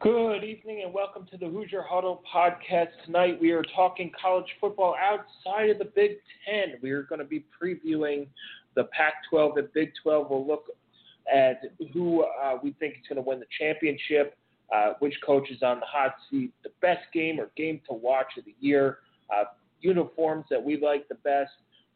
Good evening and welcome to the Hoosier Huddle podcast. Tonight we are talking college football outside of the Big Ten. We are going to be previewing the Pac 12 and Big 12. We'll look at who uh, we think is going to win the championship, uh, which coach is on the hot seat, the best game or game to watch of the year, uh, uniforms that we like the best,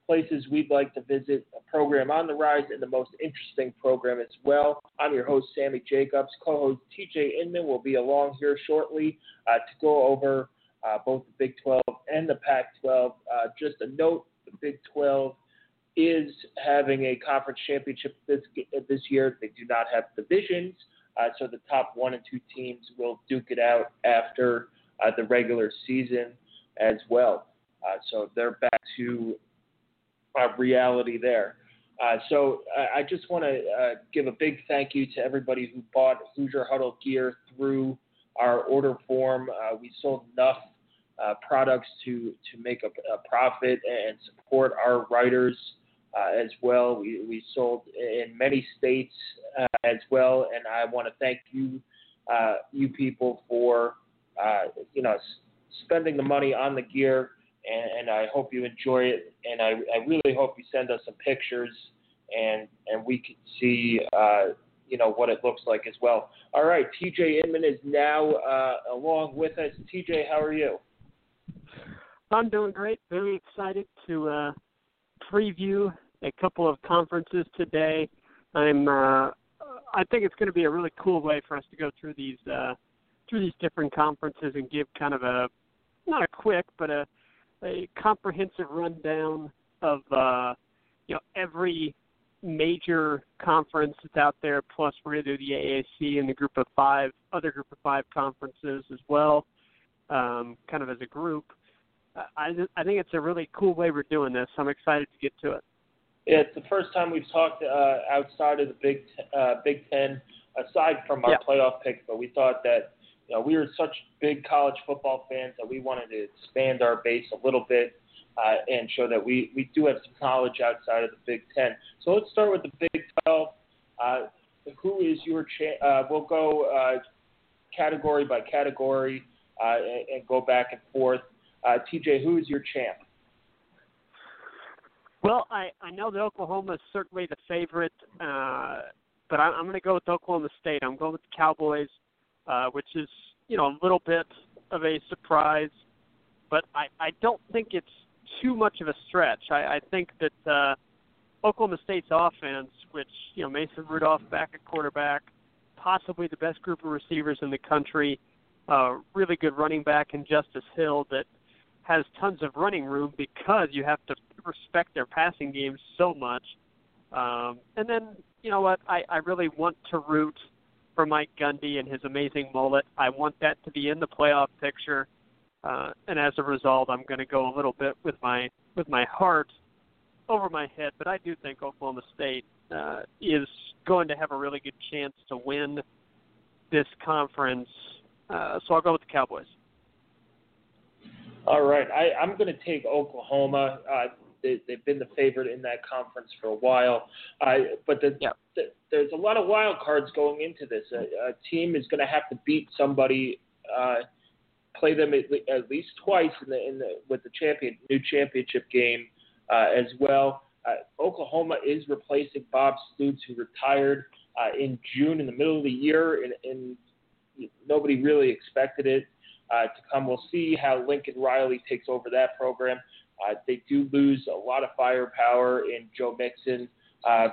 places we'd like to visit, a program on the rise, and the most interesting program as well. I'm your host, Sammy Jacobs. Co host TJ Inman will be along here shortly uh, to go over uh, both the Big 12 and the Pac 12. Uh, just a note the Big 12 is having a conference championship this, this year. They do not have divisions, uh, so the top one and two teams will duke it out after uh, the regular season as well. Uh, so they're back to uh, reality there. Uh, so uh, I just want to uh, give a big thank you to everybody who bought Hoosier Huddle gear through our order form. Uh, we sold enough products to to make a, a, profit and support our writers as well. We, we sold in many states as well, and I want to thank you you people for you know spending the money on the gear and, and I hope you enjoy it. And I, I really hope you send us some pictures, and and we can see uh, you know what it looks like as well. All right, TJ Inman is now uh, along with us. TJ, how are you? I'm doing great. Very excited to uh, preview a couple of conferences today. I'm uh, I think it's going to be a really cool way for us to go through these uh, through these different conferences and give kind of a not a quick but a a comprehensive rundown of uh, you know every major conference that's out there. Plus, we're going to do the AAC and the Group of Five, other Group of Five conferences as well, um, kind of as a group. I I think it's a really cool way we're doing this. I'm excited to get to it. Yeah, it's the first time we've talked uh, outside of the Big uh, Big Ten, aside from our yeah. playoff picks. But we thought that you know, we were such big college football fans that we wanted to expand our base a little bit uh, and show that we, we do have some knowledge outside of the Big Ten. So let's start with the Big 12. Uh, who is your cha- uh, we'll go uh, category by category uh, and, and, go back and forth. Uh, TJ, who is your champ? Well, I, I know that Oklahoma is certainly the favorite, uh, but I, I'm going to go with Oklahoma State. I'm going with the Cowboys uh, which is you know a little bit of a surprise, but I I don't think it's too much of a stretch. I, I think that uh, Oklahoma State's offense, which you know Mason Rudolph back at quarterback, possibly the best group of receivers in the country, uh, really good running back in Justice Hill that has tons of running room because you have to respect their passing game so much. Um, and then you know what? I, I really want to root for Mike Gundy and his amazing mullet. I want that to be in the playoff picture, uh, and as a result, I'm going to go a little bit with my with my heart over my head. But I do think Oklahoma State uh, is going to have a really good chance to win this conference. Uh, so I'll go with the Cowboys. All right, I, I'm going to take Oklahoma. Uh, they, have been the favorite in that conference for a while. Uh, but the, yeah. the, there's a lot of wild cards going into this. A, a team is going to have to beat somebody, uh, play them at, at least twice in the, in the with the champion new championship game uh, as well. Uh, Oklahoma is replacing Bob Stoops, who retired uh, in June in the middle of the year, and, and nobody really expected it uh, to come. We'll see how Lincoln Riley takes over that program. Uh, they do lose a lot of firepower in Joe Mixon uh,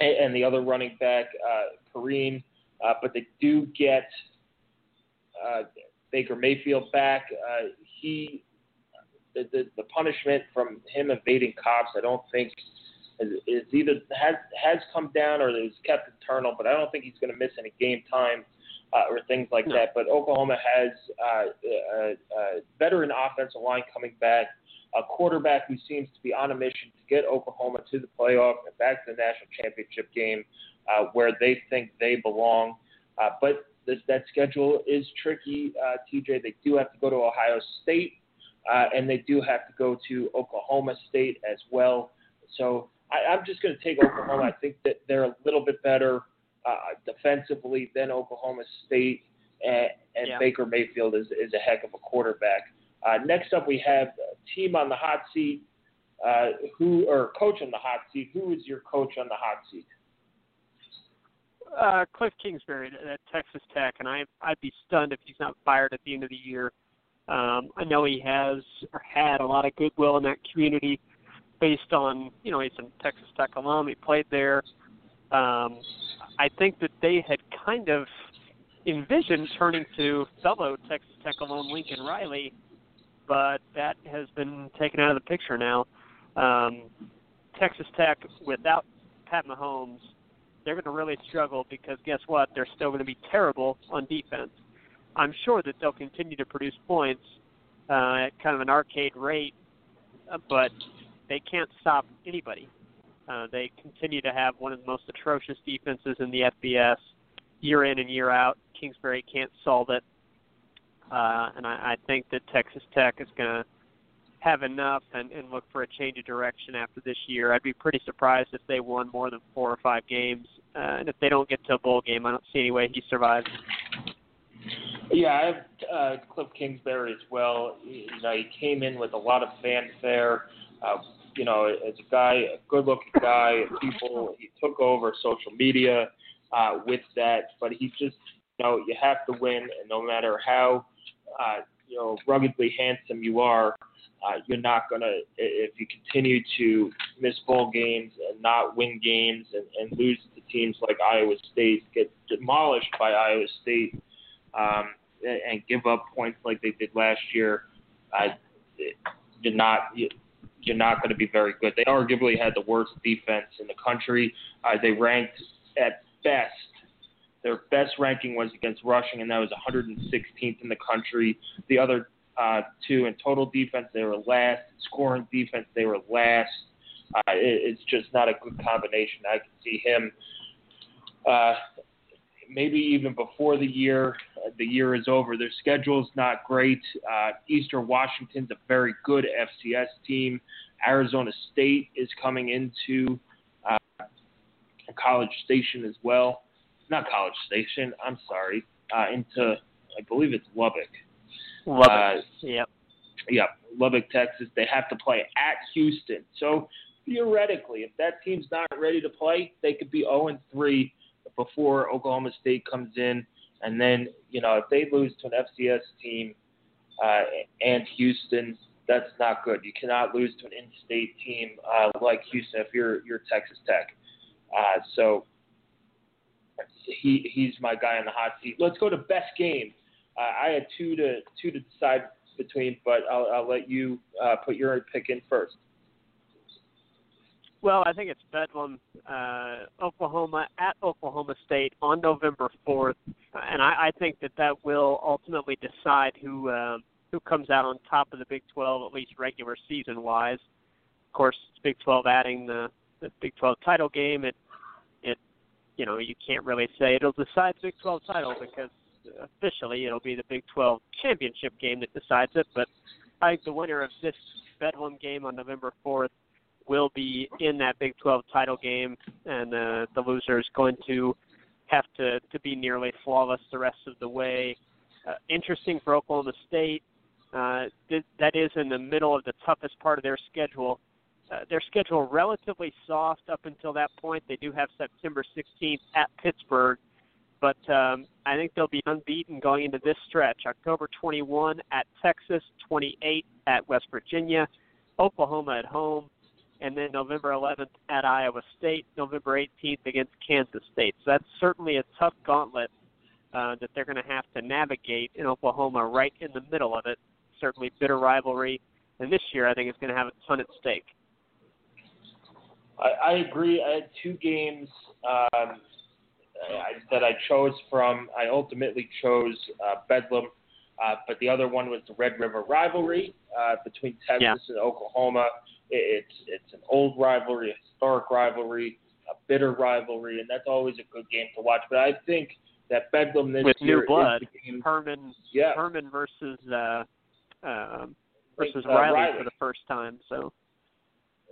and, and the other running back, uh, Kareem, uh, but they do get uh, Baker Mayfield back. Uh, he the, the the punishment from him evading cops, I don't think is, is either has has come down or is kept internal, but I don't think he's going to miss any game time uh, or things like that. But Oklahoma has uh, a, a veteran offensive line coming back, a quarterback who seems to be on a mission to get Oklahoma to the playoff and back to the national championship game uh, where they think they belong. Uh, but this, that schedule is tricky, uh, TJ. They do have to go to Ohio State, uh, and they do have to go to Oklahoma State as well. So I, I'm just going to take Oklahoma. I think that they're a little bit better uh, defensively than Oklahoma State, and, and Yeah. Baker Mayfield is, is a heck of a quarterback. Uh, next up, we have team on the hot seat. Uh, who or coach on the hot seat? Who is your coach on the hot seat? uh, Cliff Kingsbury at, at Texas Tech, and I I'd be stunned if he's not fired at the end of the year. Um, I know he has or had a lot of goodwill in that community, based on you know he's a Texas Tech alum. He played there. Um, I think that they had kind of envisioned turning to fellow Texas Tech alum Lincoln Riley, but that has been taken out of the picture now. Um, Texas Tech without Pat Mahomes they're going to really struggle because guess what? They're still going to be terrible on defense. I'm sure that they'll continue to produce points uh, at kind of an arcade rate, uh, but they can't stop anybody. Uh, they continue to have one of the most atrocious defenses in the FBS year in and year out. Kingsbury can't solve it, uh, and I, I think that Texas Tech is going to have enough and, and look for a change of direction after this year. I'd be pretty surprised if they won more than four or five games. Uh, and if they don't get to a bowl game, I don't see any way he survives. Yeah, I have uh, Cliff Kingsbury as well. You know, he came in with a lot of fanfare. Uh, you know, as a guy, a good-looking guy, people. He took over social media uh, with that, but he just, you know, you have to win, and no matter how, uh, you know, ruggedly handsome you are, uh, you're not gonna. If you continue to miss bowl games and not win games and, and lose to teams like Iowa State, get demolished by Iowa State um, and give up points like they did last year, uh, you're not you're not going to be very good. They arguably had the worst defense in the country. Uh, they ranked at best. Their best ranking was against rushing, and that was 116th in the country. The other uh, two in total defense, they were last. Scoring defense, they were last. Uh, it, it's just not a good combination. I can see him uh, maybe even before the year uh, the year is over. Their schedule's not great. Uh, Eastern Washington's a very good FCS team. Arizona State is coming into uh, College Station as well. Not College Station. I'm sorry. Uh, into I believe it's Lubbock. Lubbock. Uh. Yep. Yep, Lubbock, Texas. They have to play at Houston. So theoretically, if that team's not ready to play, they could be 0 and 3 before Oklahoma State comes in. And then, you know, if they lose to an FCS team uh, and Houston, that's not good. You cannot lose to an in-state team uh, like Houston if you're you're Texas Tech. Uh, so he he's my guy on the hot seat. Let's go to best game. Uh, I had two to two to decide between, but I'll, I'll let you uh, put your pick in first. Well, I think it's Bedlam, uh, Oklahoma at Oklahoma State on November 4th, and I, I think that that will ultimately decide who uh, who comes out on top of the Big 12, at least regular season wise. Of course, Big 12 adding the the Big 12 title game, it you know you can't really say it'll decide the Big 12 title because officially it'll be the Big 12 championship game that decides it. But I think the winner of this Bedlam game on November 4th will be in that Big 12 title game, and uh, the loser is going to have to to be nearly flawless the rest of the way. Uh, interesting for Oklahoma State. Uh, th- that is in the middle of the toughest part of their schedule. Uh, their schedule relatively soft up until that point. They do have September 16th at Pittsburgh, but um, I think they'll be unbeaten going into this stretch. October 21 at Texas, 28 at West Virginia, Oklahoma at home, and then November 11th at Iowa State, November 18th against Kansas State. So that's certainly a tough gauntlet uh, that they're going to have to navigate in Oklahoma right in the middle of it. Certainly bitter rivalry, and this year I think it's going to have a ton at stake. I, I agree. I had two games um, I, that I chose from. I ultimately chose uh, Bedlam, uh, but the other one was the Red River rivalry uh, between Texas yeah. and Oklahoma. It, it's it's an old rivalry, a historic rivalry, a bitter rivalry, and that's always a good game to watch. But I think that Bedlam this with year new blood, is the game. Herman, yeah. Herman versus uh, uh, versus uh, Riley, Riley for the first time. So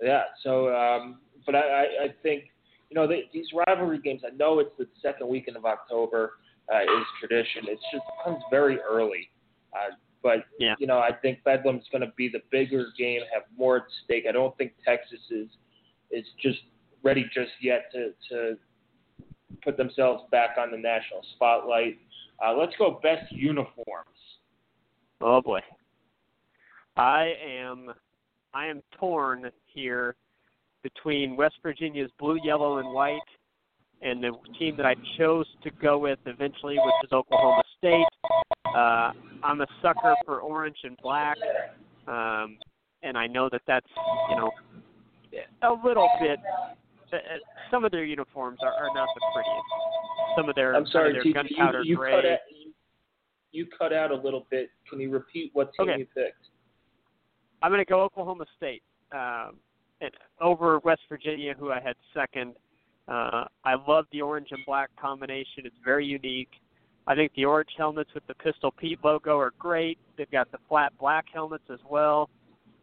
yeah, so um, but I, I, I think you know they, these rivalry games. I know it's the second weekend of October uh, is tradition. It just comes very early. Uh, but yeah. you know, I think Bedlam's going to be the bigger game, have more at stake. I don't think Texas is is just ready just yet to to put themselves back on the national spotlight. Uh, let's go best uniforms. Oh boy, I am I am torn here between West Virginia's blue, yellow, and white and the team that I chose to go with eventually, which is Oklahoma State. Uh, I'm a sucker for orange and black, um, and I know that that's you know a little bit. Uh, some of their uniforms are, are not the prettiest. Some of their I'm sorry, some of their gunpowder you, you gray. cut out, you, you cut out a little bit. Can you repeat what team Okay. you picked? I'm going to go Oklahoma State um, over West Virginia, who I had second. Uh, I love the orange and black combination. It's very unique. I think the orange helmets with the Pistol Pete logo are great. They've got the flat black helmets as well.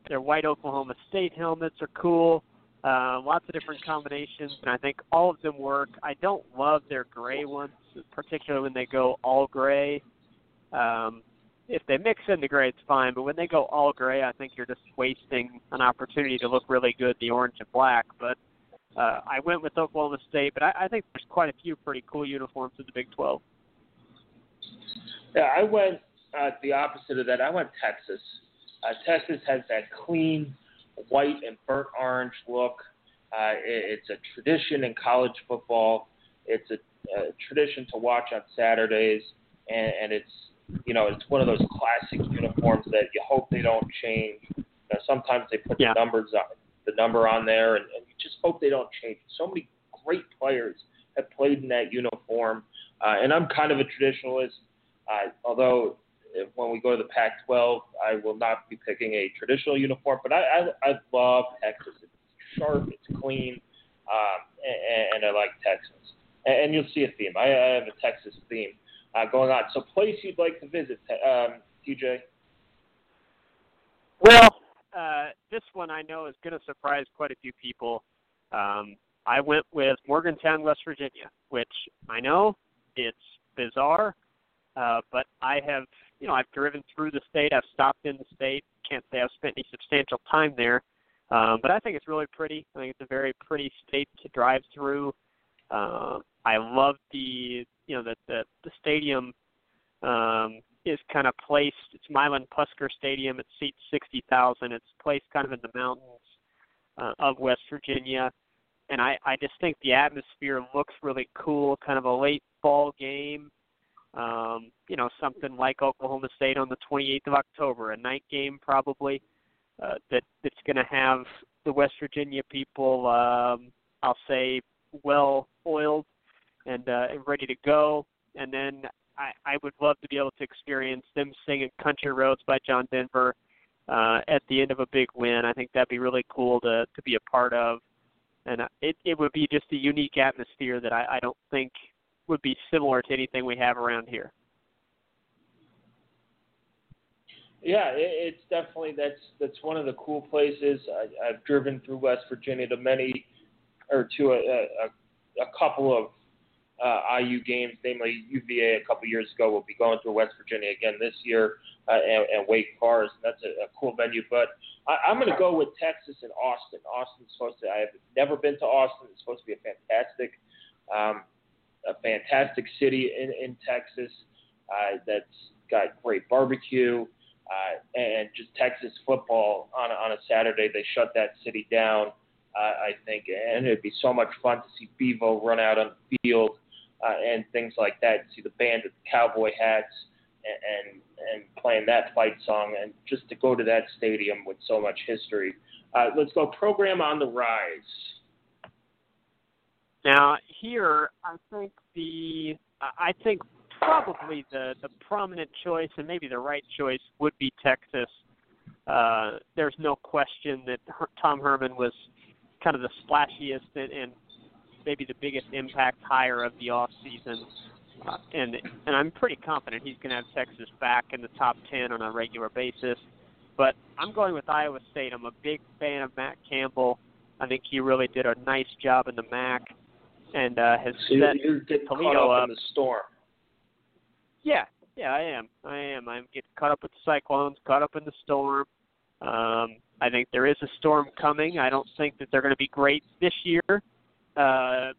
Their white Oklahoma State helmets are cool. Uh, lots of different combinations, and I think all of them work. I don't love their gray ones, particularly when they go all gray. Um, if they mix in the gray, it's fine. But when they go all gray, I think you're just wasting an opportunity to look really good, the orange and black. But uh, I went with Oklahoma State, but I, I think there's quite a few pretty cool uniforms in the Big 12. Yeah, I went uh, the opposite of that. I went Texas. Uh, Texas has that clean white and burnt orange look. Uh, it, it's a tradition in college football. It's a, a tradition to watch on Saturdays, and, and it's you know it's one of those classic uniforms that you hope they don't change. You know, sometimes they put Yeah. the numbers on the number on there, and, and you just hope they don't change. So many great players have played in that uniform, uh, and I'm kind of a traditionalist. Uh, although if, when we go to the Pac-12, I will not be picking a traditional uniform, but I I, I love Texas. It's sharp, it's clean, um, and, and I like Texas. And, and you'll see a theme. I, I have a Texas theme uh, going on. So, place you'd like to visit, um, TJ? Well, uh, this one I know is going to surprise quite a few people. Um, I went with Morgantown, West Virginia, which I know it's bizarre, uh, but I have, you know, I've driven through the state. I've stopped in the state. Can't say I've spent any substantial time there, um, but I think it's really pretty. I think it's a very pretty state to drive through. Uh, I love the, you know, the the, the stadium um, is kind of placed. It's Milan Puskar Stadium. It seats sixty thousand. It's placed kind of in the mountains uh, of West Virginia, and I I just think the atmosphere looks really cool. Kind of a late fall game. Um, you know, something like Oklahoma State on the 28th of October, a night game probably. Uh, that that's going to have the West Virginia people, um, I'll say, well oiled and uh, and ready to go. And then I, I would love to be able to experience them singing "Country Roads" by John Denver uh, at the end of a big win. I think that'd be really cool to to be a part of, and uh, it it would be just a unique atmosphere that I, I don't think would be similar to anything we have around here. Yeah, it, it's definitely that's that's one of the cool places. I, I've driven through West Virginia to many, or to a, a, a couple of uh, IU games, namely UVA a couple years ago. We'll be going through West Virginia again this year, uh, and, and Wake Forest. That's a, a cool venue. But I, I'm going to go with Texas and Austin. Austin's supposed to. I have never been to Austin. It's supposed to be a fantastic, um, a fantastic city in in Texas. Uh, that's got great barbecue. uh, and just Texas football on on a Saturday. They shut that city down. I think, and it'd be so much fun to see Bevo run out on the field uh, and things like that. See the band with the cowboy hats and, and and playing that fight song, and just to go to that stadium with so much history. Uh, let's go program on the rise. Now here, I think the I think probably the the prominent choice and maybe the right choice would be Texas. Uh, there's no question that Tom Herman was kind of the splashiest and, and maybe the biggest impact hire of the off season. Uh, and and I'm pretty confident he's going to have Texas back in the top 10 on a regular basis. But I'm going with Iowa State. I'm a big fan of Matt Campbell. I think he really did a nice job in the MAC and uh, has so set you're getting Toledo caught up up. in the storm. Yeah, yeah, I am. I am. I'm getting caught up with the Cyclones, caught up in the storm. Um, I think there is a storm coming. I don't think that they're going to be great this year. Uh,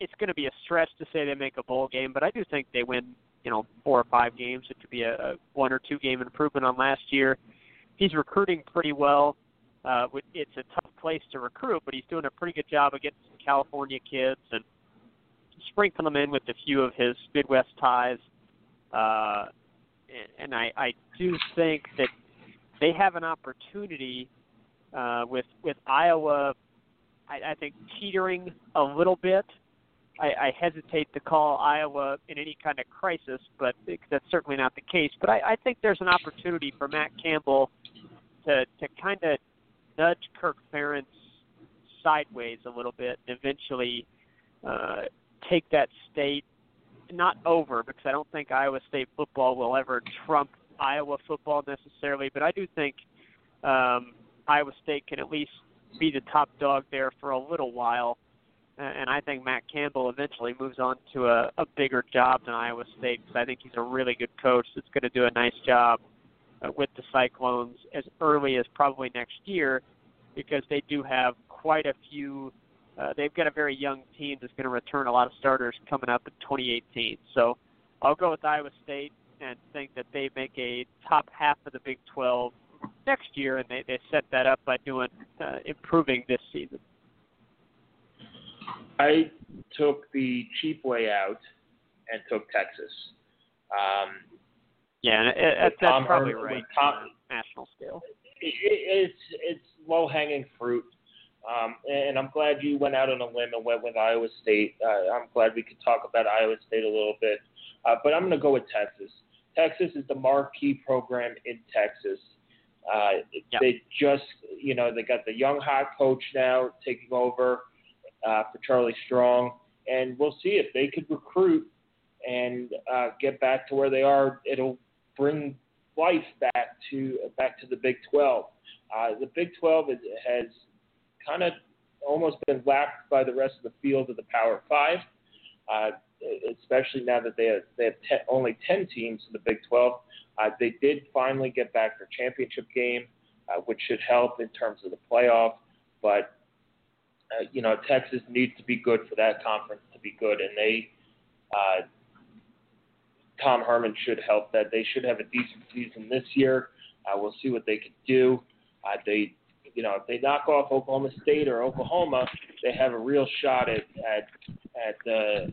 it's going to be a stretch to say they make a bowl game, but I do think they win. You know, four or five games. It could be a, a one or two game improvement on last year. He's recruiting pretty well. Uh, it's a tough place to recruit, but he's doing a pretty good job of getting some California kids and sprinkling them in with a few of his Midwest ties. Uh, and, I, I do think that they have an opportunity uh, with with Iowa. I, I think teetering a little bit. I, I hesitate to call Iowa in any kind of crisis, but that's certainly not the case. But I, I think there's an opportunity for Matt Campbell to to kind of nudge Kirk Ferentz sideways a little bit, and eventually uh, take that state not over because I don't think Iowa State football will ever trump Iowa football necessarily, but I do think um, Iowa State can at least be the top dog there for a little while. And I think Matt Campbell eventually moves on to a, a bigger job than Iowa State because I think he's a really good coach that's going to do a nice job uh, with the Cyclones as early as probably next year because they do have quite a few uh, they've got a very young team that's going to return a lot of starters coming up in 2018. So I'll go with Iowa State and think that they make a top half of the Big 12 next year, and they, they set that up by doing uh, improving this season. I took the cheap way out and took Texas. Um, Yeah, and it, it, that's probably Herman- right Tom- on a national scale. it, it's it's low hanging fruit. Um, and I'm glad you went out on a limb and went with Iowa State. Uh, I'm glad we could talk about Iowa State a little bit. Uh, but I'm going to go with Texas. Texas is the marquee program in Texas. Uh, Yep. They just, you know, they got the young hot coach now taking over uh, for Charlie Strong, and we'll see if they could recruit and uh, get back to where they are. It'll bring life back to back to the Big 12. Uh, the Big 12 is, has kind of almost been lapped by the rest of the field of the Power Five, uh, especially now that they have, they have ten, only 10 teams in the Big 12. Uh, they did finally get back their championship game, uh, which should help in terms of the playoff. But uh, you know, Texas needs to be good for that conference to be good, and they. Uh, Tom Herman should help that. They should have a decent season this year. Uh, we'll see what they can do. Uh, they, you know, if they knock off Oklahoma State or Oklahoma, they have a real shot at at at uh,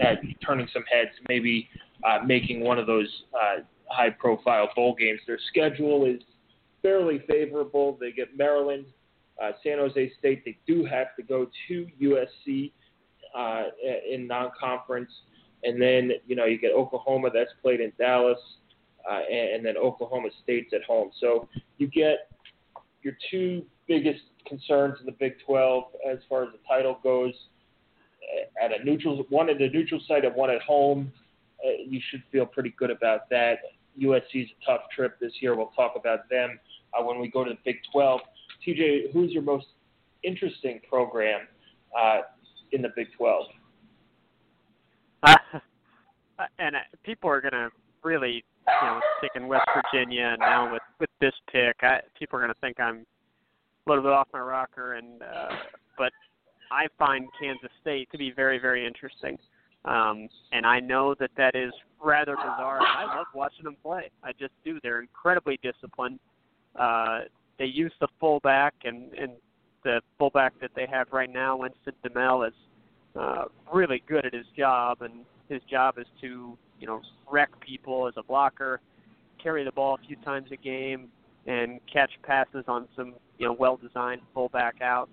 at turning some heads, maybe uh, making one of those uh, high-profile bowl games. Their schedule is fairly favorable. They get Maryland, uh, San Jose State. They do have to go to USC uh, in non-conference, and then you know you get Oklahoma that's played in Dallas, uh, and, and then Oklahoma State's at home. So you get your two biggest concerns in the Big 12 as far as the title goes. At a neutral, one at a neutral site and one at home, uh, you should feel pretty good about that. USC's a tough trip this year. We'll talk about them uh, when we go to the Big 12. TJ, who's your most interesting program uh, in the Big 12? Uh, and uh, people are going to really, you know, sticking West Virginia, and now with with this pick, I, people are going to think I'm a little bit off my rocker, and uh, but I find Kansas State to be very, very interesting. Um, and I know that that is rather bizarre. I love watching them play. I just do. They're incredibly disciplined. Uh, they use the fullback, and, and the fullback that they have right now, Winston Dimel, is uh, really good at his job, and his job is to you know wreck people as a blocker, carry the ball a few times a game, and catch passes on some you know well-designed fullback outs.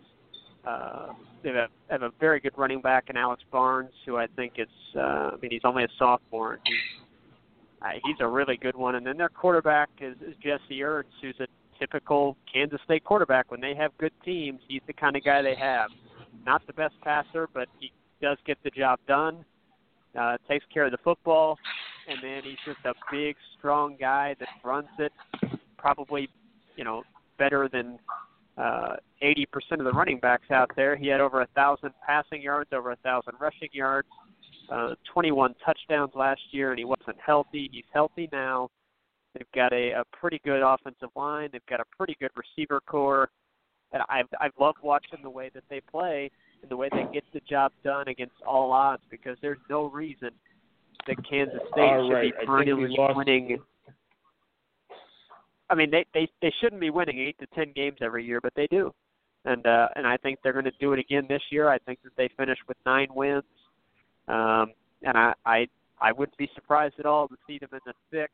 Uh, they have a, have a very good running back in Alex Barnes, who I think is, uh, I mean, he's only a sophomore. And he's, uh, he's a really good one. And then their quarterback is, is Jesse Ertz, who's a typical Kansas State quarterback. When they have good teams, he's the kind of guy they have. Not the best passer, but he does get the job done. Uh, takes care of the football, and then he's just a big, strong guy that runs it probably, you know, better than uh, 80% of the running backs out there. He had over a thousand passing yards, over a thousand rushing yards, uh, 21 touchdowns last year, and he wasn't healthy. He's healthy now. They've got a, a pretty good offensive line. They've got a pretty good receiver corps, and I've I've loved watching the way that they play and the way they get the job done against all odds because there's no reason that Kansas State all should right. be perennially winning I mean, they they they shouldn't be winning eight to ten games every year, but they do, and uh, and I think they're going to do it again this year. I think that they finish with nine wins, um, and I I I wouldn't be surprised at all to see them in the thick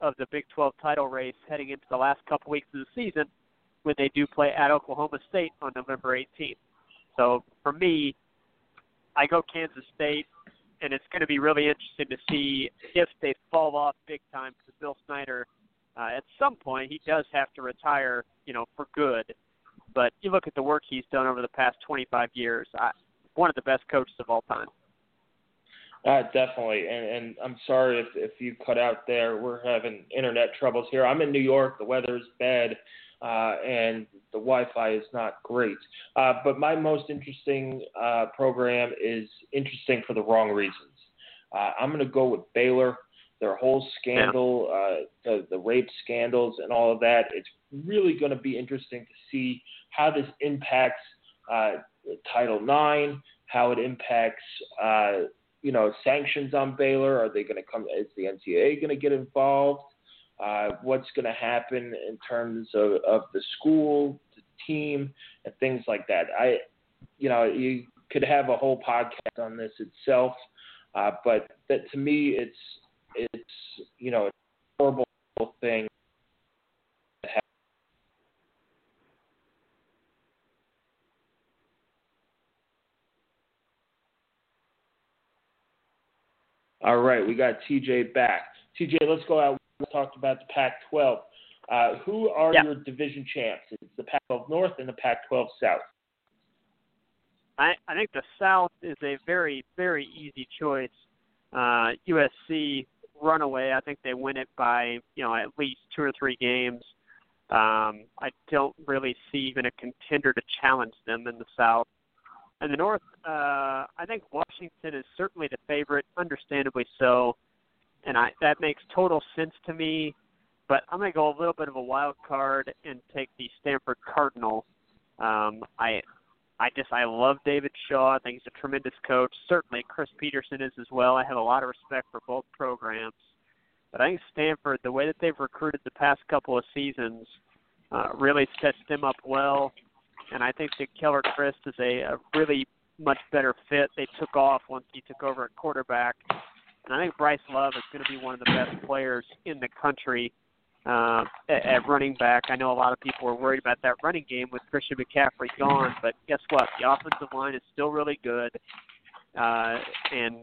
of the Big 12 title race heading into the last couple weeks of the season when they do play at Oklahoma State on November 18th. So for me, I go Kansas State, and it's going to be really interesting to see if they fall off big time because Bill Snyder – uh, at some point he does have to retire, you know, for good. But you look at the work he's done over the past 25 years. I, one of the best coaches of all time. Uh, definitely, and, and I'm sorry if, if you cut out there. We're having internet troubles here. I'm in New York. The weather's bad, uh, and the Wi-Fi is not great. Uh, but my most interesting uh, program is interesting for the wrong reasons. Uh, I'm going to go with Baylor their whole scandal, yeah. uh, the the rape scandals, and all of that. It's really going to be interesting to see how this impacts uh, Title IX, how it impacts uh, you know sanctions on Baylor. Are they going to come? Is the NCAA going to get involved? Uh, what's going to happen in terms of, of the school, the team, and things like that. I, you know, you could have a whole podcast on this itself, uh, but that to me, it's it's you know it's a horrible thing. All right, we got TJ back. TJ, let's go out. We talked about the Pac-12. Uh, who are yeah. your division champs? It's the Pac-12 North and the Pac-12 South. I, I think the South is a very, very easy choice. Uh, USC runaway. I think they win it by you know at least two or three games. Um, I don't really see even a contender to challenge them in the South. In the North, uh, I think Washington is certainly the favorite, understandably so, and I, that makes total sense to me. But I'm going to go a little bit of a wild card and take the Stanford Cardinal. Um, I I just I love David Shaw. I think he's a tremendous coach. Certainly Chris Petersen is as well. I have a lot of respect for both programs. But I think Stanford, the way that they've recruited the past couple of seasons, uh, really sets them up well. And I think that Keller Chryst is a, a really much better fit. They took off once he took over at quarterback. And I think Bryce Love is going to be one of the best players in the country uh, at, running back. I know a lot of people are worried about that running game with Christian McCaffrey gone, but guess what? The offensive line is still really good, uh, and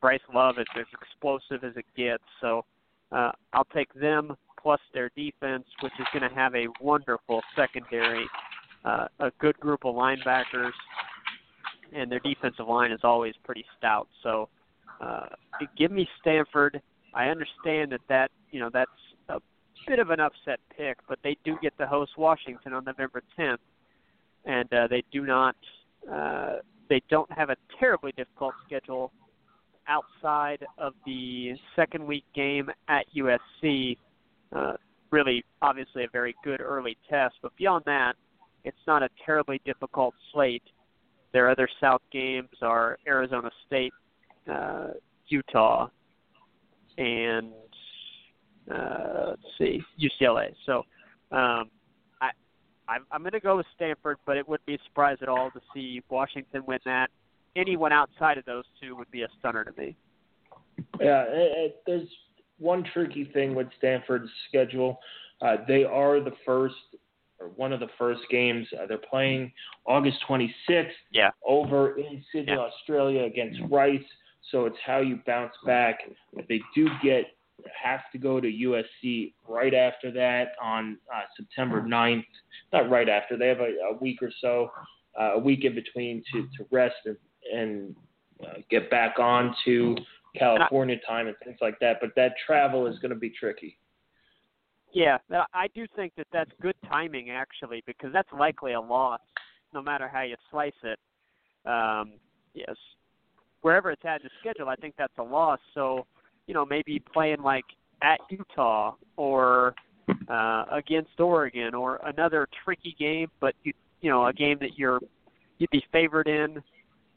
Bryce Love is as explosive as it gets. So uh, I'll take them plus their defense, which is going to have a wonderful secondary, uh, a good group of linebackers, and their defensive line is always pretty stout. So uh, give me Stanford. I understand that that you know that's bit of an upset pick, but they do get to host Washington on November 10th, and uh, they do not uh, they don't have a terribly difficult schedule outside of the second week game at USC. Uh, really, obviously, a very good early test, but beyond that, it's not a terribly difficult slate. Their other South games are Arizona State uh, Utah, and uh, let's see, UCLA. So um, I, I'm, I'm going to go with Stanford, but it wouldn't be a surprise at all to see Washington win that. Anyone outside of those two would be a stunner to me. Yeah, it, it, there's one tricky thing with Stanford's schedule. Uh, they are the first or one of the first games. Uh, they're playing August 26th yeah. over in Sydney, yeah. Australia against Rice. So it's how you bounce back. If they do get have to go to USC right after that on uh, September 9th. Not right after. They have a, a week or so, uh, a week in between to, to rest and, and uh, get back on to California time and things like that. But that travel is going to be tricky. Yeah, I do think that that's good timing actually, because that's likely a loss, no matter how you slice it. Um, yes, wherever it's had to schedule, I think that's a loss. So, you know, maybe playing like at Utah or uh, against Oregon or another tricky game, but you you know a game that you're you'd be favored in,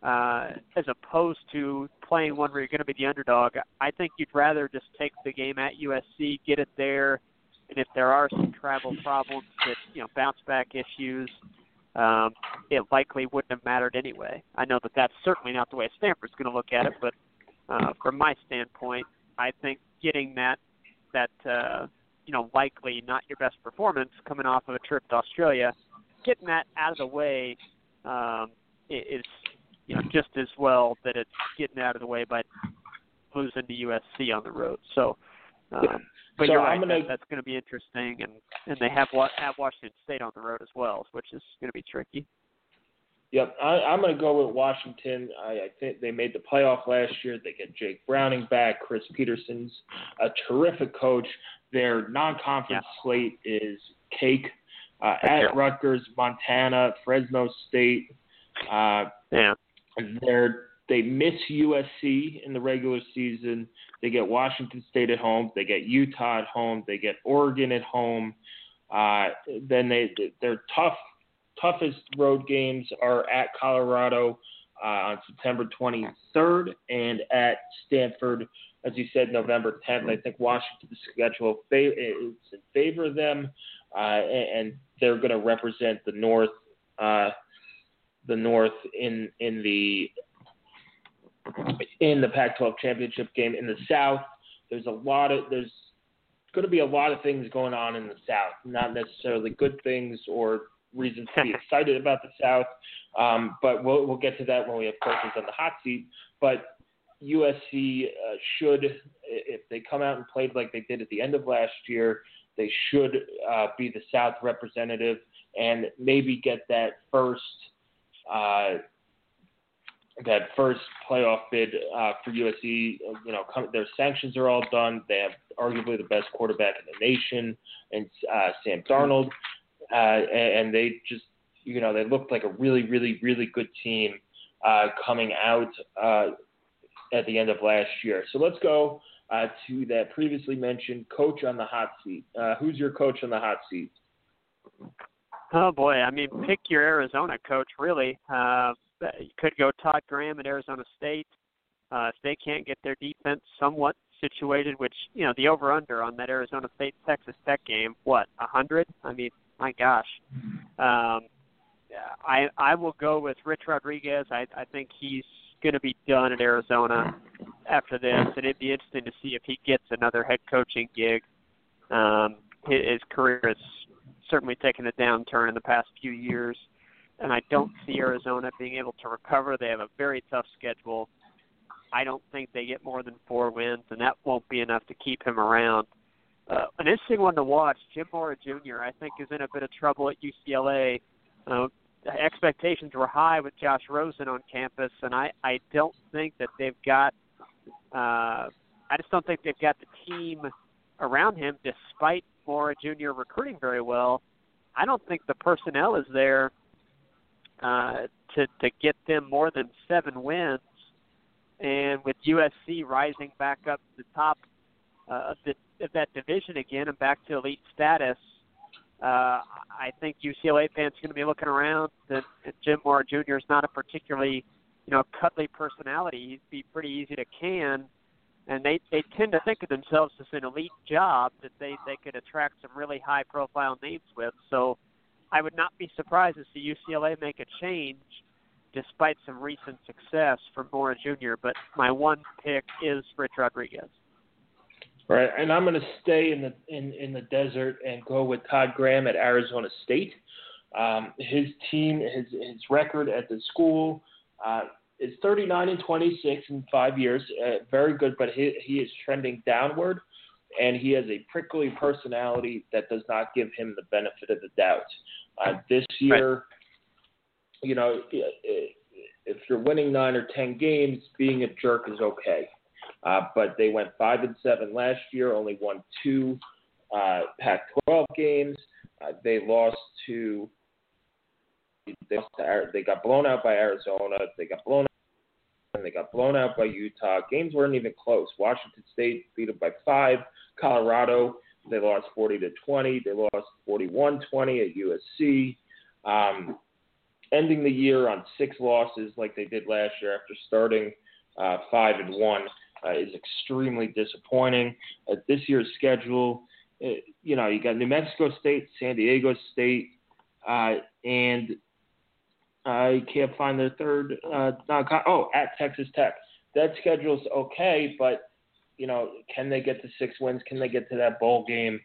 uh, as opposed to playing one where you're going to be the underdog. I think you'd rather just take the game at USC, get it there and if there are some travel problems that you know bounce back issues, um, it likely wouldn't have mattered anyway. I know that that's certainly not the way Stanford's going to look at it, but uh, from my standpoint, I think getting that that uh, you know likely not your best performance coming off of a trip to Australia, getting that out of the way um, is you know just as well that it's getting out of the way by losing to USC on the road. So. Um, but so you're right. Gonna, that, that's going to be interesting, and and they have have Washington State on the road as well, which is going to be tricky. Yep, I, I'm going to go with Washington. I, I think they made the playoff last year. They get Jake Browning back. Chris Petersen's a terrific coach. Their non-conference yeah. slate is cake. Uh, at Rutgers, Montana, Fresno State. Uh, yeah. They're they miss USC in the regular season. They get Washington State at home. They get Utah at home. They get Oregon at home. Uh, then they they're tough toughest road games are at Colorado uh, on September 23rd and at Stanford, as you said, November 10th. I think Washington's schedule is in favor of them, uh, and they're going to represent the North. Uh, the North in in the in the Pac-12 championship game. In the South, there's a lot of there's going to be a lot of things going on in the South. Not necessarily good things or reasons to be excited about the South, um, but we'll we'll get to that when we have coaches on the hot seat. But USC uh, should, if they come out and played like they did at the end of last year, they should uh, be the South representative and maybe get that first. Uh, that first playoff bid uh, for USC. You know, come, their sanctions are all done. They have arguably the best quarterback in the nation, and uh, Sam Darnold, uh, and, they just, you know, they looked like a really, really, really good team uh, coming out uh, at the end of last year. So let's go uh, to that previously mentioned coach on the hot seat. Uh, who's your coach on the hot seat? Oh boy, I mean, pick your Arizona coach. Really, uh, you could go Todd Graham at Arizona State. Uh, if they can't get their defense somewhat situated, which you know the over under on that Arizona State Texas Tech game, what a hundred? I mean, my gosh. Um, I I will go with Rich Rodriguez. I I think he's going to be done at Arizona after this, and it'd be interesting to see if he gets another head coaching gig. Um, his, his career has certainly taken a downturn in the past few years and I don't see Arizona being able to recover. They have a very tough schedule. I don't think they get more than four wins, and that won't be enough to keep him around. Uh, an interesting one to watch. Jim Mora Jr. I think is in a bit of trouble at UCLA. Uh, expectations were high with Josh Rosen on campus, and I I don't think that they've got. Uh, I just don't think they've got the team around him, despite Mora Jr. recruiting very well. I don't think the personnel is there uh, to to get them more than seven wins, and with USC rising back up to the top uh, of, the, of that division again and back to elite status, uh, I think UCLA fans are going to be looking around. That Jim Mora Jr. is not a particularly you know, cuddly personality. He'd be pretty easy to can, and they they tend to think of themselves as an elite job that they they could attract some really high profile names with. So I would not be surprised to see UCLA make a change despite some recent success from Mora Jr. But my one pick is Rich Rodriguez. Right, and I'm going to stay in the in, in the desert and go with Todd Graham at Arizona State. Um, his team, his his record at the school uh, is 39 and 26 in five years. Uh, very good, but he he is trending downward, and he has a prickly personality that does not give him the benefit of the doubt. Uh, this year, right. you know, if you're winning nine or ten games, being a jerk is okay. Uh, but they went five and seven last year, only won two uh, Pac-12 games. Uh, they lost to they, they got blown out by Arizona. They got blown out and they got blown out by Utah. Games weren't even close. Washington State beat them by five. Colorado they lost 40 to 20. They lost 41-20 at USC. Um, ending the year on six losses like they did last year after starting uh, five and one uh, is extremely disappointing. Uh, this year's schedule, uh, you know, you got New Mexico State, San Diego State, uh, and I can't find their third. Uh, oh, at Texas Tech. That schedule's okay, but you know, can they get to six wins? Can they get to that bowl game?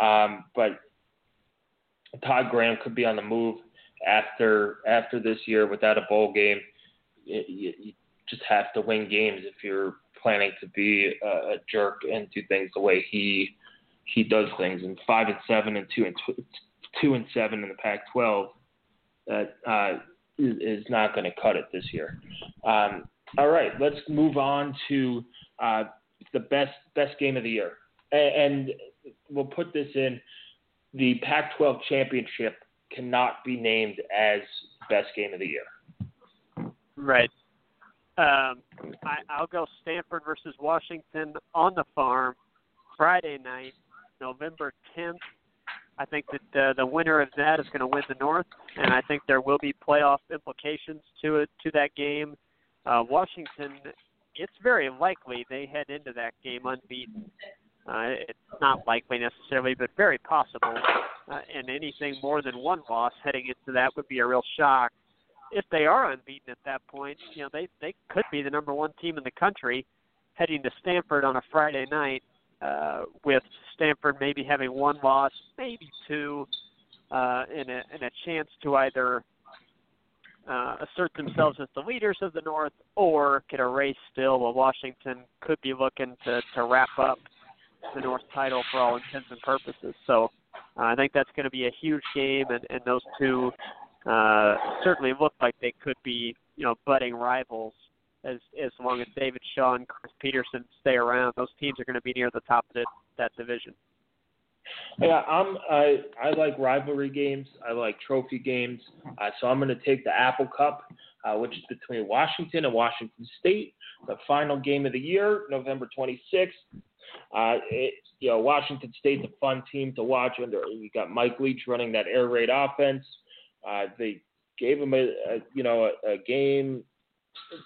Um, but Todd Graham could be on the move after after this year without a bowl game. You, you just have to win games if you're planning to be a, a jerk and do things the way he he does things. And five and seven and two and tw- two and seven in the Pac-12 that uh, is, is not going to cut it this year. Um, all right, let's move on to uh, the best best game of the year, and, and we'll put this in. The Pac-12 championship cannot be named as best game of the year. Right. Um, I, I'll go Stanford versus Washington on the farm Friday night, November 10th. I think that uh, the winner of that is going to win the North, and I think there will be playoff implications to it to that game. Uh, Washington, it's very likely they head into that game unbeaten. Uh, it's not likely necessarily, but very possible. Uh, and anything more than one loss heading into that would be a real shock if they are unbeaten at that point, you know, they they could be the number one team in the country heading to Stanford on a Friday night, uh, with Stanford maybe having one loss, maybe two, uh, and a and a chance to either uh, assert themselves as the leaders of the North or get a race still. While Washington could be looking to to wrap up the North title for all intents and purposes. So uh, I think that's going to be a huge game, and, and those two uh, certainly look like they could be, you know, budding rivals as as long as David Shaw and Chris Petersen stay around. Those teams are going to be near the top of the, that division. Yeah, I'm. I I like rivalry games. I like trophy games. Uh, so I'm going to take the Apple Cup, uh, which is between Washington and Washington State. The final game of the year, November 26th. Uh, you know, Washington State's a fun team to watch. Under you got Mike Leach running that air raid offense. Uh, they gave them a, a you know a, a, game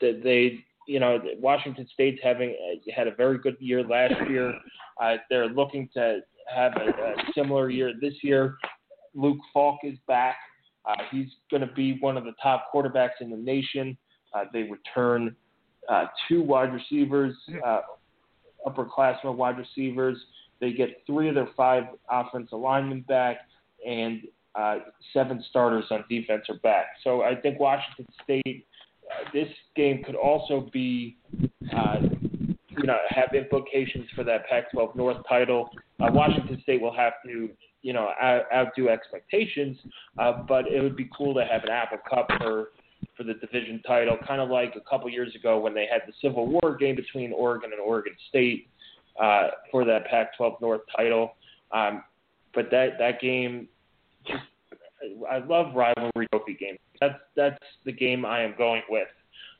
that they you know Washington State's having uh, had a very good year last year. Uh, they're looking to have a, a similar year this year. Luke Falk is back. Uh, he's going to be one of the top quarterbacks in the nation. Uh, they return uh, two wide receivers, uh, upperclassmen wide receivers. They get three of their five offensive linemen back, and uh, seven starters on defense are back. So I think Washington State, uh, this game could also be, uh, you know, have implications for that Pac-12 North title. Uh, Washington State will have to, you know, out, outdo expectations, uh, but it would be cool to have an Apple Cup for for the division title, kind of like a couple years ago when they had the Civil War game between Oregon and Oregon State uh, for that Pac-12 North title. Um, but that that game I love rivalry trophy games. That's that's the game I am going with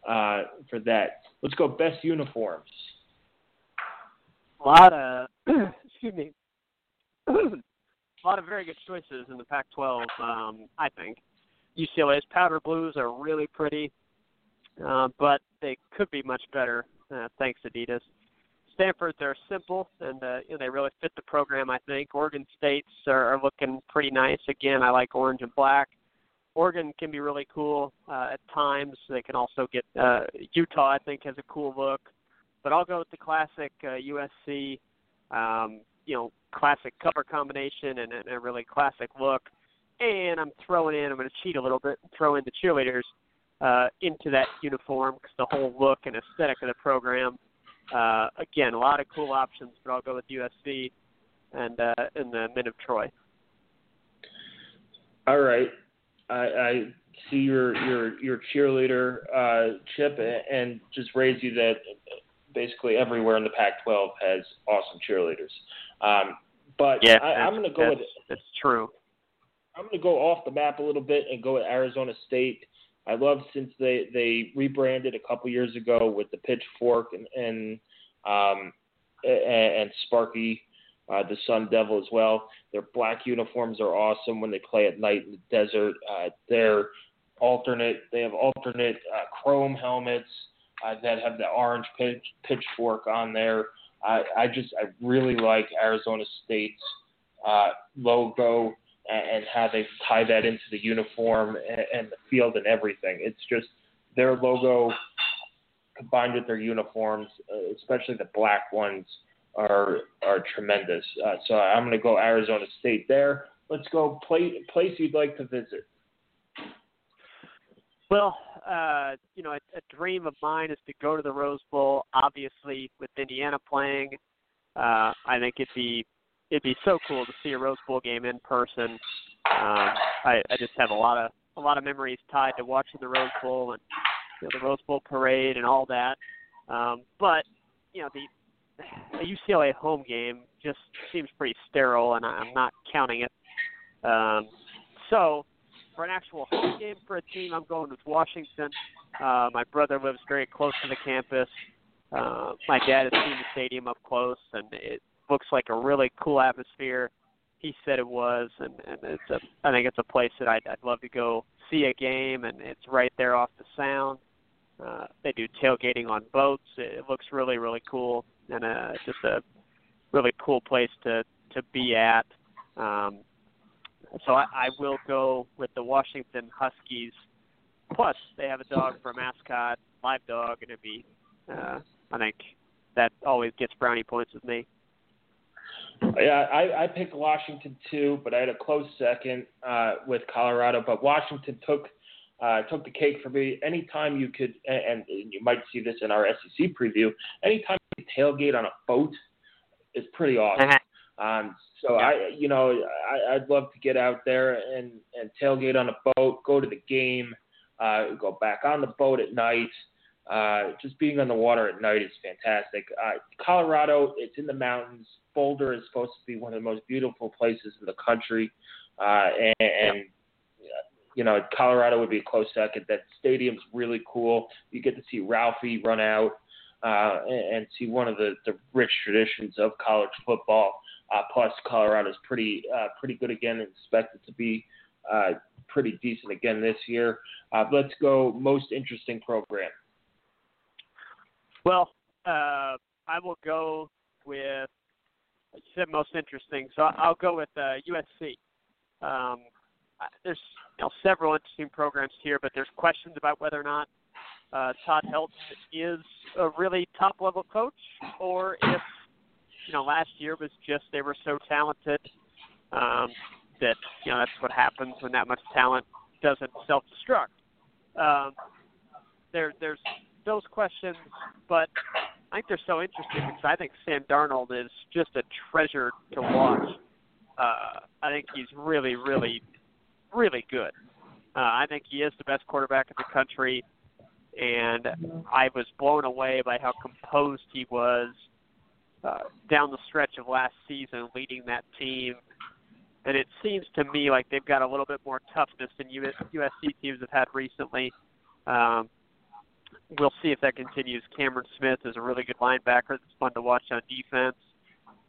uh, for that. Let's go best uniforms. A lot of excuse me, a lot of very good choices in the Pac-12. Um, I think UCLA's powder blues are really pretty. uh, but they could be much better. Uh, thanks, Adidas. Stanford's are simple and uh, you know, they really fit the program. I think Oregon State's are, are looking pretty nice. Again, I like orange and black. Oregon can be really cool uh, at times. They can also get uh, Utah. I think has a cool look, but I'll go with the classic uh, USC. Um, you know, classic cover combination and, and a really classic look. And I'm throwing in. I'm going to cheat a little bit throw in the cheerleaders uh, into that uniform because the whole look and aesthetic of the program. Uh, again, a lot of cool options, but I'll go with USC and uh, and the Men of Troy. All right, I, I see your your your cheerleader uh, chip and just raise you that basically everywhere in the Pac-12 has awesome cheerleaders. Um, but yeah, I, I'm going to go that's, with that's true. I'm going to go off the map a little bit and go with Arizona State. I love since they they rebranded a couple years ago with the pitchfork and and um, and, Sparky, uh, the Sun Devil as well. Their black uniforms are awesome when they play at night in the desert. Uh, they're alternate. They have alternate uh, chrome helmets uh, that have the orange pitch, pitchfork on there. I, I just I really like Arizona State's uh, logo and, how they tie that into the uniform and, and the field and everything. It's just their logo combined with their uniforms, uh, especially the black ones, are are tremendous. Uh, so I'm going to go Arizona State there. Let's go play, place you'd like to visit. Well, uh, you know, a, a dream of mine is to go to the Rose Bowl. Obviously, with Indiana playing, uh, I think it'd be it'd be so cool to see a Rose Bowl game in person. Um, I, I just have a lot of a lot of memories tied to watching the Rose Bowl and you know, the Rose Bowl parade and all that. Um, but you know, the, the UCLA home game just seems pretty sterile, and I'm not counting it. Um, so for an actual home game for a team, I'm going with Washington. Uh, my brother lives very close to the campus. Uh, my dad has seen the stadium up close, and it looks like a really cool atmosphere. He said it was, and, and it's a. I think it's a place that I'd, I'd love to go see a game, and it's right there off the Sound. Uh, they do tailgating on boats. It, it looks really, really cool, and uh, just a really cool place to to be at. Um, so I, I will go with the Washington Huskies. Plus, they have a dog for a mascot, live dog, and it'd be. Uh, I think that always gets brownie points with me. Yeah, I, I picked Washington too, but I had a close second uh, with Colorado. But Washington took uh, took the cake for me. Anytime you could, and, and you might see this in our SEC preview. Anytime you tailgate on a boat is pretty awesome. Uh-huh. Um, so I, you know, I, I'd love to get out there and and tailgate on a boat, go to the game, uh, go back on the boat at night. Uh, just being on the water at night is fantastic. Uh, Colorado, it's in the mountains. Boulder is supposed to be one of the most beautiful places in the country, uh, and, and you know, Colorado would be a close second. That stadium's really cool. You get to see Ralphie run out uh, and, and see one of the, the rich traditions of college football. Uh, plus, Colorado's pretty uh, pretty good again, and expected to be uh, pretty decent again this year. Uh, let's go most interesting program. Well, uh, I will go with you said most interesting, so I'll go with uh, USC. Um, there's you know, several interesting programs here, but there's questions about whether or not uh, Todd Helton is a really top level coach, or if you know last year was just they were so talented um, that you know that's what happens when that much talent doesn't self destruct. Um, there, there's those questions, but I think they're so interesting because I think Sam Darnold is just a treasure to watch. Uh, I think he's really, really, really good. Uh, I think he is the best quarterback in the country, and I was blown away by how composed he was uh, down the stretch of last season, leading that team. And it seems to me like they've got a little bit more toughness than US, USC teams have had recently. Um, we'll see if that continues. Cameron Smith is a really good linebacker that's fun to watch on defense.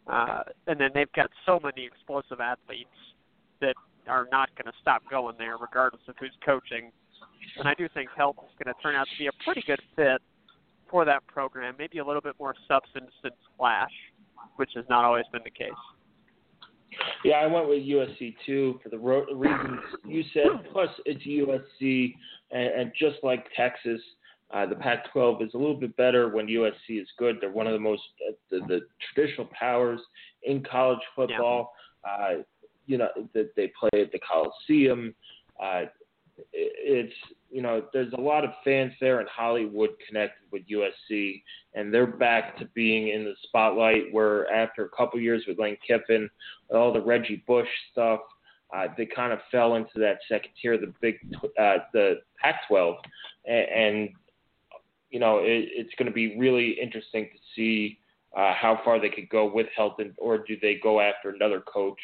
Uh, and then they've got so many explosive athletes that are not going to stop going there, regardless of who's coaching. and I do think Helton is going to turn out to be a pretty good fit for that program. Maybe a little bit more substance than splash, which has not always been the case. Yeah, I went with USC too for the reasons you said. Plus, it's USC, and, and just like Texas, uh, the Pac-12 is a little bit better when USC is good. They're one of the most uh, the, the traditional powers in college football. Yeah. Uh, you know that they play at the Coliseum. Uh, it's you know there's a lot of fans there in Hollywood connected with USC, and they're back to being in the spotlight. Where after a couple years with Lane Kiffin, all the Reggie Bush stuff, uh, they kind of fell into that second tier, the big uh, the Pac-12, and, and you know it, it's going to be really interesting to see uh, how far they could go with Helton, or do they go after another coach?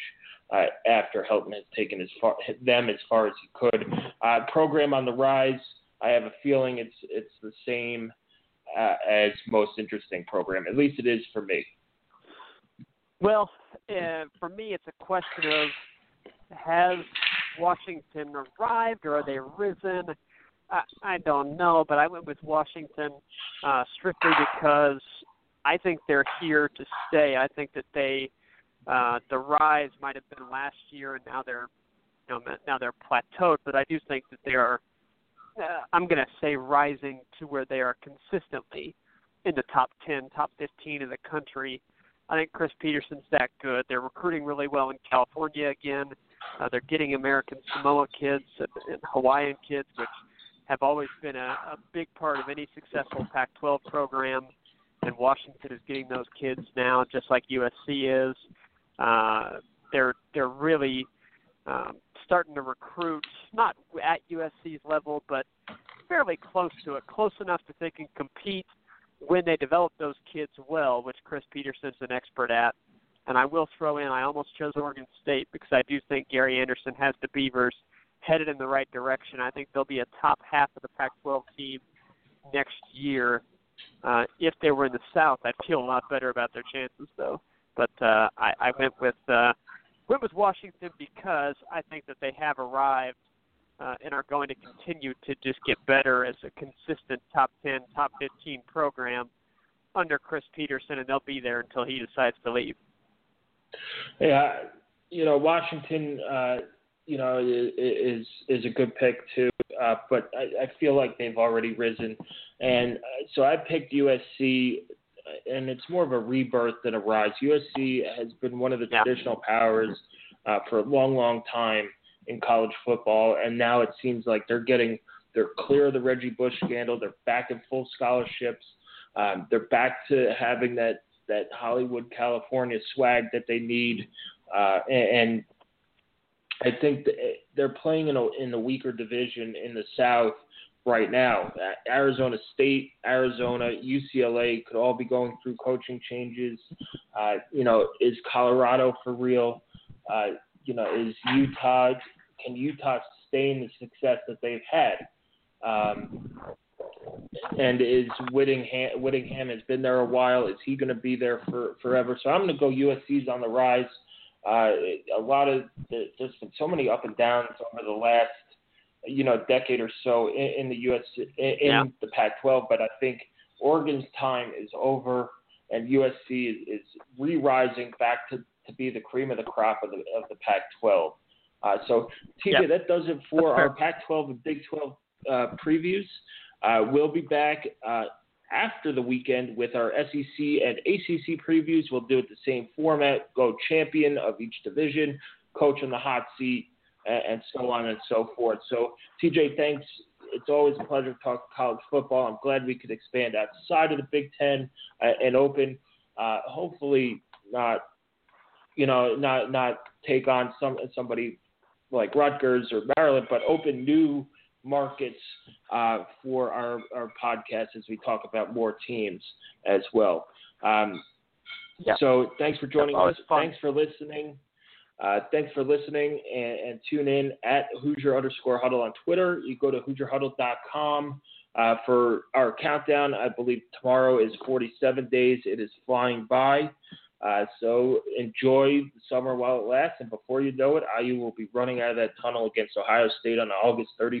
uh, after Helton has taken as far them as far as he could. Uh, program on the rise. I have a feeling it's it's the same uh, as most interesting program. At least it is for me. Well, uh, for me, it's a question of has Washington arrived or are they risen? I, don't know, but I went with Washington uh, strictly because I think they're here to stay. I think that they uh, the rise might have been last year, and now they're you know now they're plateaued. But I do think that they are. Uh, I'm going to say rising to where they are consistently in the top 10, top 15 in the country. I think Chris Petersen's that good. They're recruiting really well in California again. Uh, they're getting American Samoa kids and Hawaiian kids, which have always been a, a big part of any successful Pac-12 program. And Washington is getting those kids now, just like USC is. Uh, they're they're really um, starting to recruit, not at USC's level, but fairly close to it, close enough that they can compete when they develop those kids well, which Chris Petersen's an expert at. And I will throw in, I almost chose Oregon State because I do think Gary Anderson has the Beavers headed in the right direction. I think they'll be a top half of the Pac-12 team next year. Uh, if they were in the South, I'd feel a lot better about their chances, though. But uh, I, I went with uh, went with Washington because I think that they have arrived uh, and are going to continue to just get better as a consistent top 10, top 15 program under Chris Petersen, and they'll be there until he decides to leave. Yeah, you know Washington, uh, you know is is a good pick too, uh, but I, I feel like they've already risen, and uh, so I picked USC and it's more of a rebirth than a rise. USC has been one of the traditional powers uh, for a long, long time in college football, and now it seems like they're getting they're clear of the Reggie Bush scandal. They're back in full scholarships. Um, they're back to having that that Hollywood, California swag that they need, uh, and, and I think they're playing in a in a weaker division in the South right now. Arizona State, Arizona, UCLA could all be going through coaching changes. Uh, you know, is Colorado for real? Uh, you know, is Utah? Can Utah sustain the success that they've had? Um, and is Whittingham, Whittingham has been there a while. Is he going to be there for forever? So I'm going to go USC's on the rise. Uh, a lot of there's been so many up and downs over the last you know decade or so in, in the U.S. in, yeah. the Pac-12, but I think Oregon's time is over, and USC is, is re-rising back to, to be the cream of the crop of the of the Pac-12. Uh, so TJ, yep. that does it for our Pac-12 and Big 12 uh, previews. Uh, we'll be back uh, after the weekend with our SEC and ACC previews. We'll do it the same format: go champion of each division, coach on the hot seat, and, so on and so forth. So, TJ, thanks. It's always a pleasure to talk college football. I'm glad we could expand outside of the Big Ten uh, and open. Uh, hopefully, not you know not not take on some somebody like Rutgers or Maryland, but open new markets uh, for our, our podcast as we talk about more teams as well. Um, yeah. So thanks for joining us. Thanks for listening. Uh, thanks for listening and, and, tune in at Hoosier underscore huddle on Twitter. You go to HoosierHuddle.com uh, for our countdown. I believe tomorrow is 47 days. It is flying by. Uh, so enjoy the summer while it lasts. And before you know it, IU will be running out of that tunnel against Ohio State on August 31st.